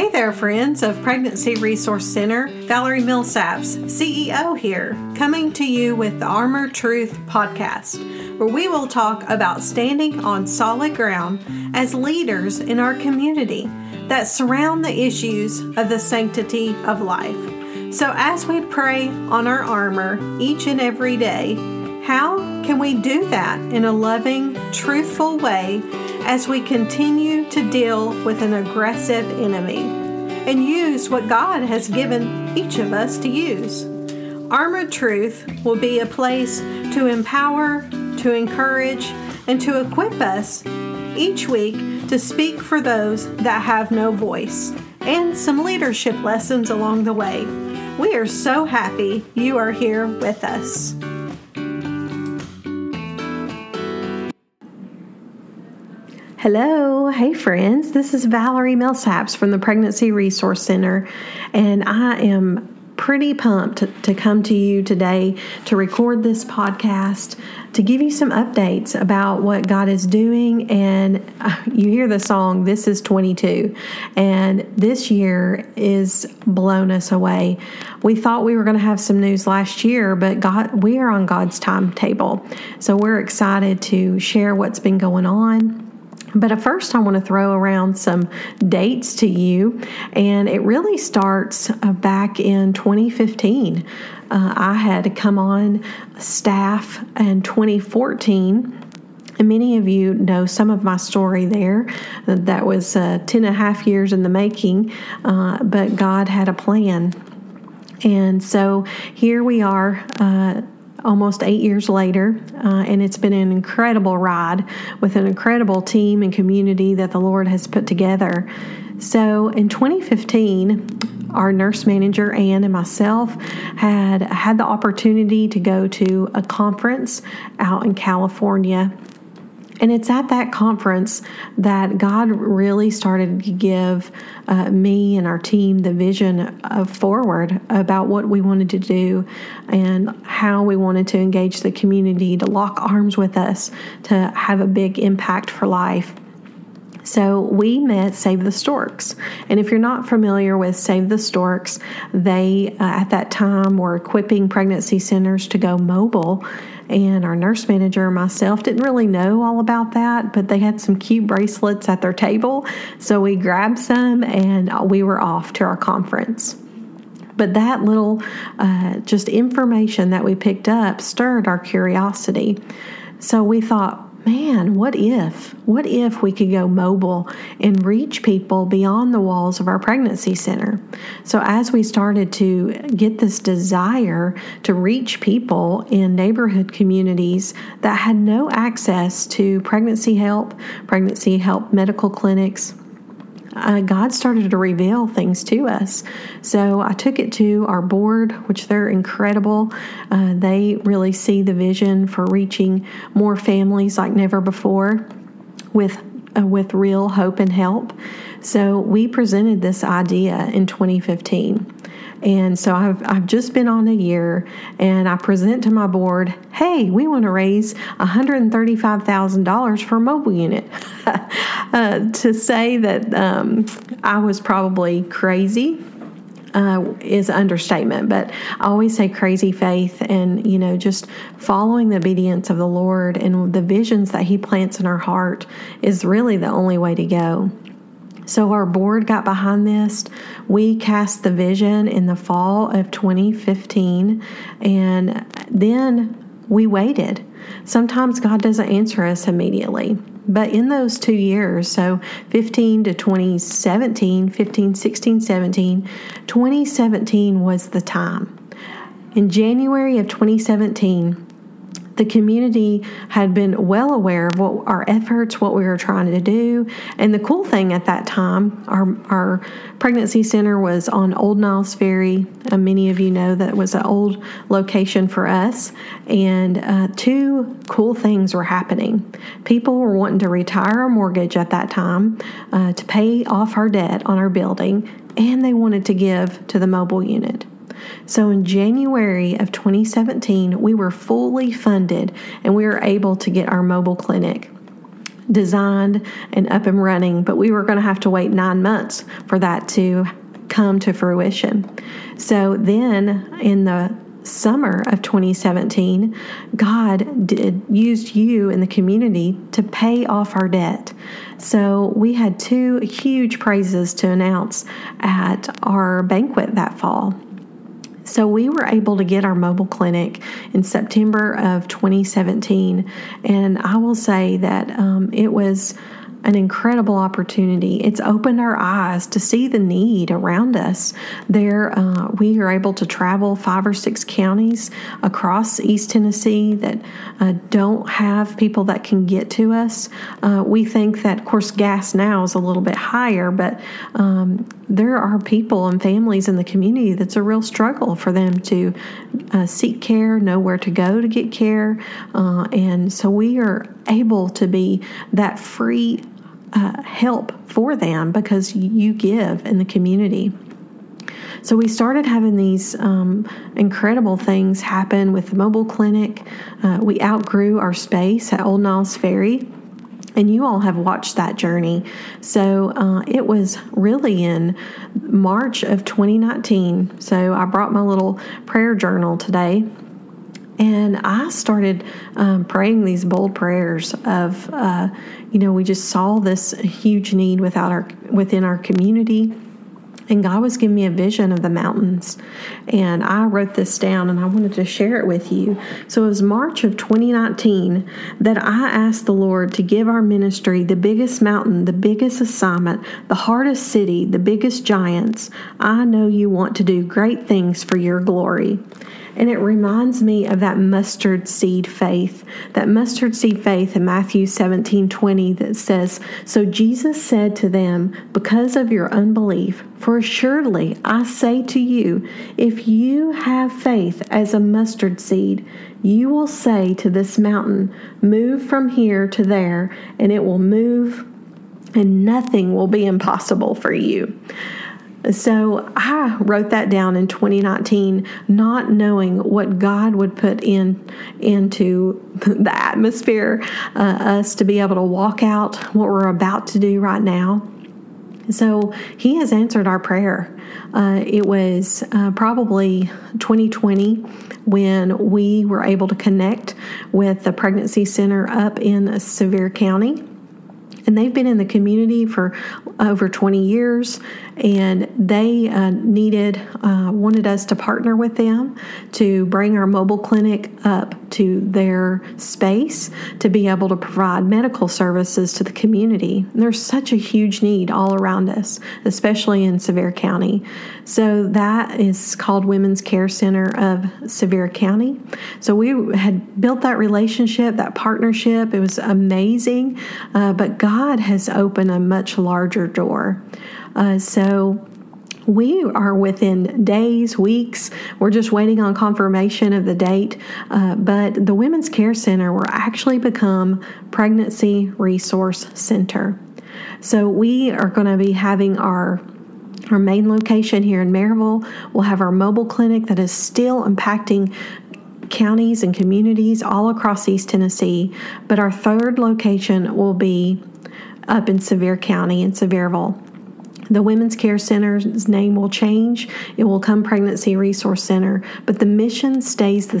Hey there, friends of Pregnancy Resource Center. Valerie Millsaps, CEO here, coming to you with the Armor Truth podcast, where we will talk about standing on solid ground as leaders in our community that surround the issues of the sanctity of life. So, as we pray on our armor each and every day, how can we do that in a loving, truthful way as we continue to deal with an aggressive enemy and use what God has given each of us to use. Armored Truth will be a place to empower, to encourage, and to equip us each week to speak for those that have no voice and some leadership lessons along the way. We are so happy you are here with us. Hello, hey friends. This is Valerie Millsaps from the Pregnancy Resource Center, and I am pretty pumped to, to, come to you today to record this podcast to give you some updates about what God is doing. And uh, you hear the song, This is 22, and this year is blown us away. We thought we were going to have some news last year, but God, we are on God's timetable. So we're excited to share what's been going on but at first, I want to throw around some dates to you, and it really starts uh, back in 2015. Uh, I had to come on staff in 2014. And many of you know some of my story there. That was uh, 10 and a half years in the making, uh, but God had a plan. And so here we are uh, almost eight years later, uh, and it's been an incredible ride with an incredible team and community that the Lord has put together. So in 2015, our nurse manager Ann and myself had had the opportunity to go to a conference out in California and it's at that conference that God really started to give uh, me and our team the vision of forward about what we wanted to do and how we wanted to engage the community to lock arms with us to have a big impact for life. So we met Save the Storks. And if you're not familiar with Save the Storks, they uh, at that time were equipping pregnancy centers to go mobile and our nurse manager and myself didn't really know all about that, but they had some cute bracelets at their table. So we grabbed some and we were off to our conference. But that little uh, just information that we picked up stirred our curiosity. So we thought, man, what if? What if we could go mobile and reach people beyond the walls of our pregnancy center? So, as we started to get this desire to reach people in neighborhood communities that had no access to pregnancy help, pregnancy help medical clinics, uh, God started to reveal things to us. So I took it to our board, which they're incredible. Uh, they really see the vision for reaching more families like never before with with real hope and help. So we presented this idea in 2015. And so I've, I've just been on a year and I present to my board, hey, we want to raise $135,000 for a mobile unit. uh, to say that um, I was probably crazy uh, is understatement, but I always say crazy faith and, you know, just following the obedience of the Lord and the visions that He plants in our heart is really the only way to go. So our board got behind this. We cast the vision in the fall of 2015, and then we waited. Sometimes God doesn't answer us immediately. But in those two years, so 15 to 2017, 15, 16, 17, 2017 was the time. In January of 2017, the community had been well aware of what our efforts, what we were trying to do. And the cool thing at that time, our, our pregnancy center was on Old Niles Ferry. Uh, many of you know that was an old location for us. And uh, two cool things were happening. People were wanting to retire a mortgage at that time uh, to pay off our debt on our building, and they wanted to give to the mobile unit. So in January of 2017, we were fully funded and we were able to get our mobile clinic. designed and up and running, but we were going to have to wait nine months for that to come to fruition. So then in the summer of 2017, God did used you in the community to pay off our debt. So we had two huge praises to announce at our banquet that fall. So we were able to get our mobile clinic in September of 2017, and I will say that um, it was an incredible opportunity. It's opened our eyes to see the need around us. There, uh, we are able to travel five or six counties across East Tennessee that uh, don't have people that can get to us. Uh, we think that, of course, gas now is a little bit higher, but um, there are people and families in the community that's a real struggle for them to uh, seek care, know where to go to get care, uh, and so we are able to be that free uh, help for them because you give in the community. So we started having these um, incredible things happen with the mobile clinic. Uh, we outgrew our space at Old Niles Ferry. And you all have watched that journey. So uh, it was really in March of 2019. So I brought my little prayer journal today and I started um, praying these bold prayers of, uh, you know, we just saw this huge need without our within our community. And God was giving me a vision of the mountains. And I wrote this down and I wanted to share it with you. So it was March of 2019 that I asked the Lord to give our ministry the biggest mountain, the biggest assignment, the hardest city, the biggest giants. I know you want to do great things for your glory. And it reminds me of that mustard seed faith, that mustard seed faith in Matthew 17 20 that says, So Jesus said to them, Because of your unbelief, for assuredly I say to you, if you have faith as a mustard seed, you will say to this mountain, Move from here to there, and it will move, and nothing will be impossible for you. So I wrote that down in 2019, not knowing what God would put in into the atmosphere, uh, us to be able to walk out what we're about to do right now. So He has answered our prayer. Uh, it was uh, probably 2020 when we were able to connect with the pregnancy center up in Sevier County and they've been in the community for over 20 years and they uh, needed uh, wanted us to partner with them to bring our mobile clinic up to their space to be able to provide medical services to the community. And there's such a huge need all around us especially in sevier county. So that is called women's care center of sevier county. So we had built that relationship that partnership. It was amazing uh, but god has opened a much larger door uh, so we are within days, weeks. We're just waiting on confirmation of the date. Uh, but the Women's Care Center will actually become Pregnancy Resource Center. So we are going to be having our our main location here in Maryville. We'll have our mobile clinic that is still impacting counties and communities all across East Tennessee. But our third location will be up in Sevier County in Sevierville. The Women's Care Center's name will change. It will come Pregnancy Resource Center, but the mission stays the,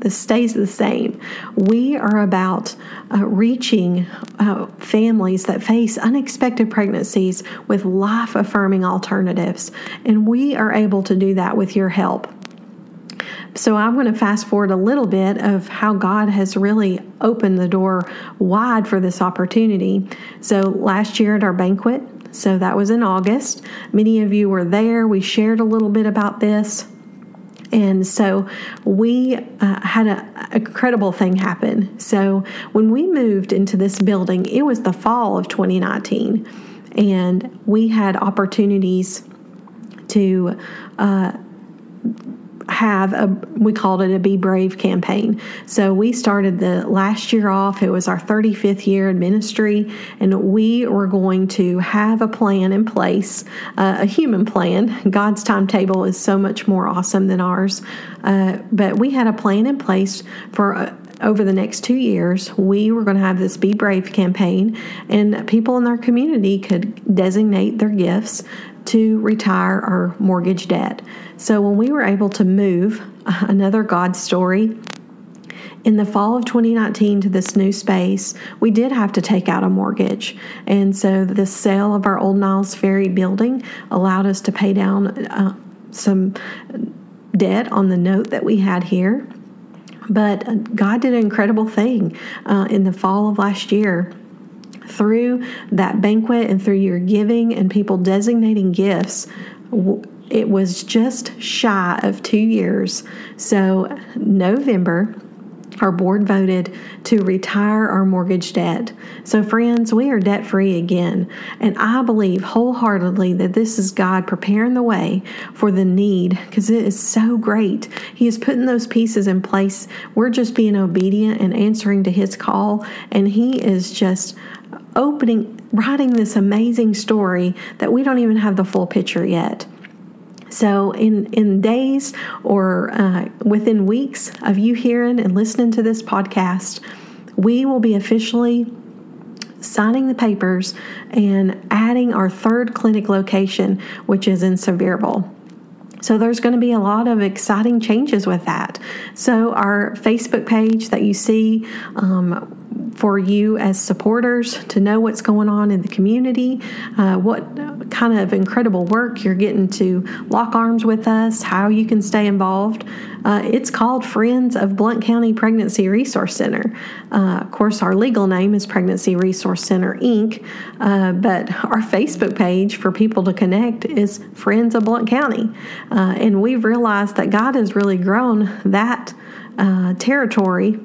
the stays the same. We are about uh, reaching uh, families that face unexpected pregnancies with life affirming alternatives, and we are able to do that with your help. So I'm going to fast forward a little bit of how God has really opened the door wide for this opportunity. So last year at our banquet, so that was in August. Many of you were there. We shared a little bit about this. And so we uh, had a incredible thing happen. So when we moved into this building, it was the fall of 2019, and we had opportunities to uh, have a we called it a be brave campaign. So we started the last year off it was our 35th year in ministry and we were going to have a plan in place uh, a human plan. God's timetable is so much more awesome than ours. Uh, but we had a plan in place for uh, over the next two years, we were going to have this Be Brave campaign, and people in our community could designate their gifts to retire our mortgage debt. So when we were able to move, another God story, in the fall of 2019 to this new space, we did have to take out a mortgage. And so the sale of our old Niles Ferry building allowed us to pay down uh, some debt on the note that we had here. But God did an incredible thing uh, in the fall of last year through that banquet and through your giving and people designating gifts. It was just shy of two years. So, November, our board voted to retire our mortgage debt. So, friends, we are debt free again. And I believe wholeheartedly that this is God preparing the way for the need because it is so great. He is putting those pieces in place. We're just being obedient and answering to His call. And He is just opening, writing this amazing story that we don't even have the full picture yet. So, in, in days or uh, within weeks of you hearing and listening to this podcast, we will be officially signing the papers and adding our third clinic location, which is in Sevierville. So there's going to be a lot of exciting changes with that. So our Facebook page that you see um, for you as supporters to know what's going on in the community, uh, what kind of incredible work you're getting to lock arms with us, how you can stay involved. Uh, it's called Friends of Blount County Pregnancy Resource Center. Uh, of course, our legal name is Pregnancy Resource Center Inc., uh, but our Facebook page for people to connect is Friends of Blount County. Uh, and we've realized that God has really grown that uh, territory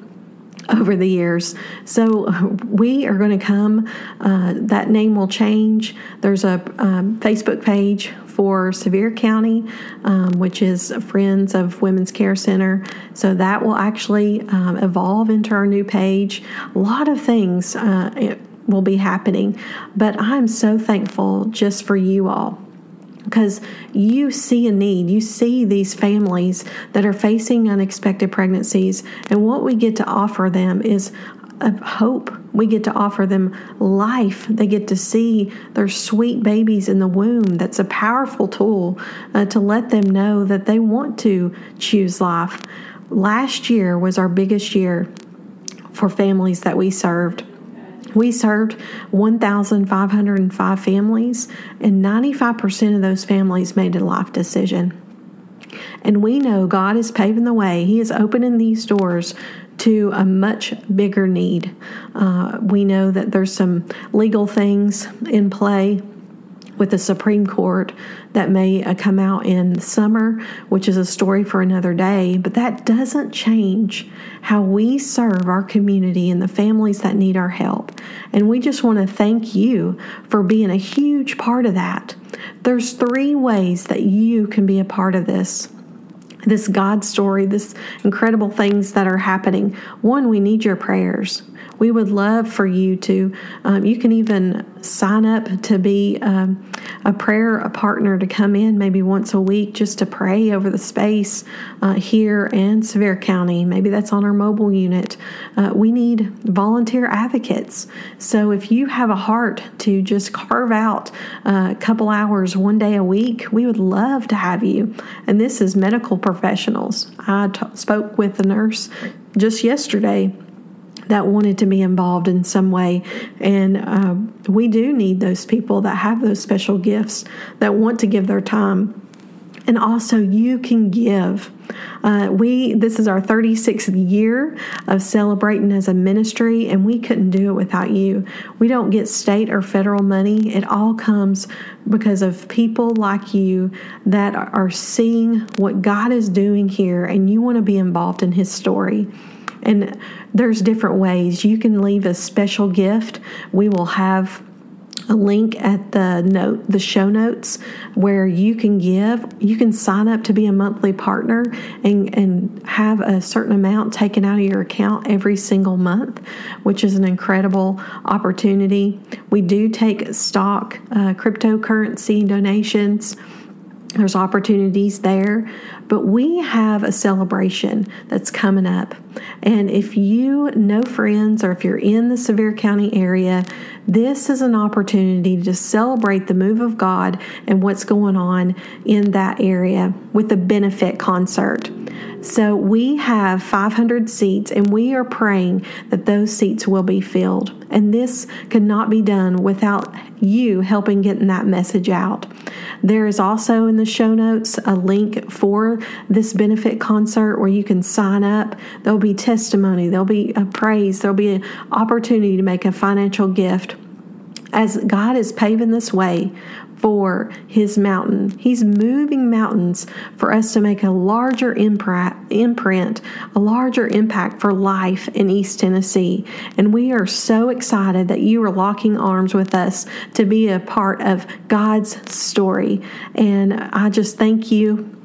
over the years. So we are going to come. Uh, that name will change. There's a um, Facebook page for Sevier County, um, which is Friends of Women's Care Center. So that will actually um, evolve into our new page. A lot of things uh, will be happening, but I'm so thankful just for you all because you see a need. You see these families that are facing unexpected pregnancies, and what we get to offer them is a hope. We get to offer them life. They get to see their sweet babies in the womb. That's a powerful tool uh, to let them know that they want to choose life. Last year was our biggest year for families that we served. We served 1,505 families, and 95% of those families made a life decision. And we know God is paving the way, He is opening these doors to a much bigger need. Uh, we know that there's some legal things in play with the Supreme Court that may uh, come out in summer, which is a story for another day, but that doesn't change how we serve our community and the families that need our help. And we just want to thank you for being a huge part of that. There's three ways that you can be a part of this this God story, this incredible things that are happening. One, we need your prayers. We would love for you to, um, you can even sign up to be um, a prayer a partner to come in maybe once a week just to pray over the space uh, here in Sevier County. Maybe that's on our mobile unit. Uh, we need volunteer advocates. So if you have a heart to just carve out a couple hours one day a week, we would love to have you. And this is medical professionals. I t- spoke with a nurse just yesterday that wanted to be involved in some way. And uh, we do need those people that have those special gifts that want to give their time. And also, you can give. Uh, we this is our 36th year of celebrating as a ministry, and we couldn't do it without you. We don't get state or federal money; it all comes because of people like you that are seeing what God is doing here, and you want to be involved in His story. And there's different ways. You can leave a special gift. We will have a link at the note the show notes where you can give. You can sign up to be a monthly partner and and have a certain amount taken out of your account every single month which is an incredible opportunity. We do take stock uh, cryptocurrency donations. There's opportunities there, but we have a celebration that's coming up. And if you know friends or if you're in the Sevier County area, this is an opportunity to celebrate the move of God and what's going on in that area with the benefit concert. So we have 500 seats, and we are praying that those seats will be filled. And this could not be done without you helping getting that message out. There is also in the show notes a link for this benefit concert where you can sign up. There'll be testimony, there'll be a praise, there'll be an opportunity to make a financial gift as God is paving this way for his mountain. He's moving mountains for us to make a larger imprint, a larger impact for life in East Tennessee. And we are so excited that you are locking arms with us to be a part of God's story. And I just thank you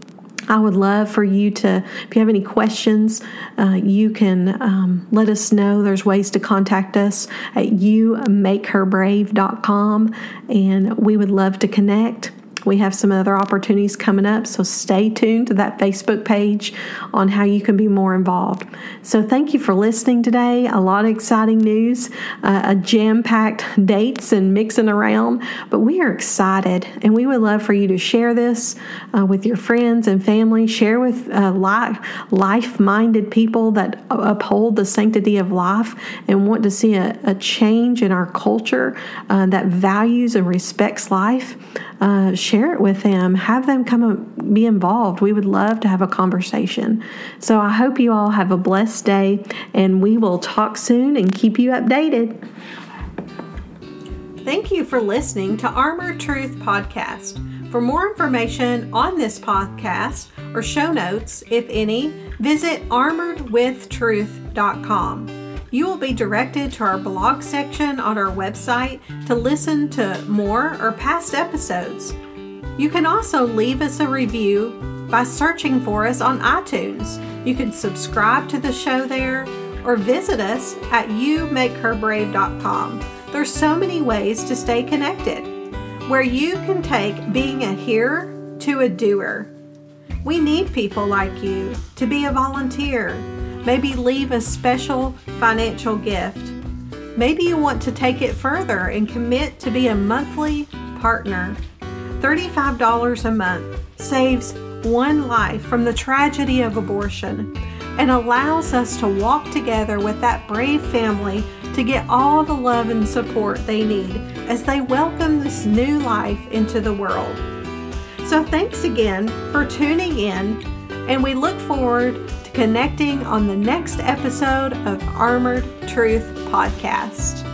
I would love for you to, if you have any questions, uh, you can um, let us know. There's ways to contact us at youmakeherbrave.com, and we would love to connect. We have some other opportunities coming up, so stay tuned to that Facebook page on how you can be more involved. So, thank you for listening today. A lot of exciting news, uh, a jam packed dates and mixing around, but we are excited and we would love for you to share this uh, with your friends and family. Share with uh, life minded people that uphold the sanctity of life and want to see a, a change in our culture uh, that values and respects life. Uh, share it with them. Have them come be involved. We would love to have a conversation. So I hope you all have a blessed day, and we will talk soon and keep you updated. Thank you for listening to Armor Truth Podcast. For more information on this podcast or show notes, if any, visit armoredwithtruth.com. You will be directed to our blog section on our website to listen to more or past episodes. You can also leave us a review by searching for us on iTunes. You can subscribe to the show there or visit us at youmakeherbrave.com. There's so many ways to stay connected where you can take being a hearer to a doer. We need people like you to be a volunteer Maybe leave a special financial gift. Maybe you want to take it further and commit to be a monthly partner. $35 a month saves one life from the tragedy of abortion and allows us to walk together with that brave family to get all the love and support they need as they welcome this new life into the world. So, thanks again for tuning in, and we look forward to connecting on the next episode of Armored Truth Podcast.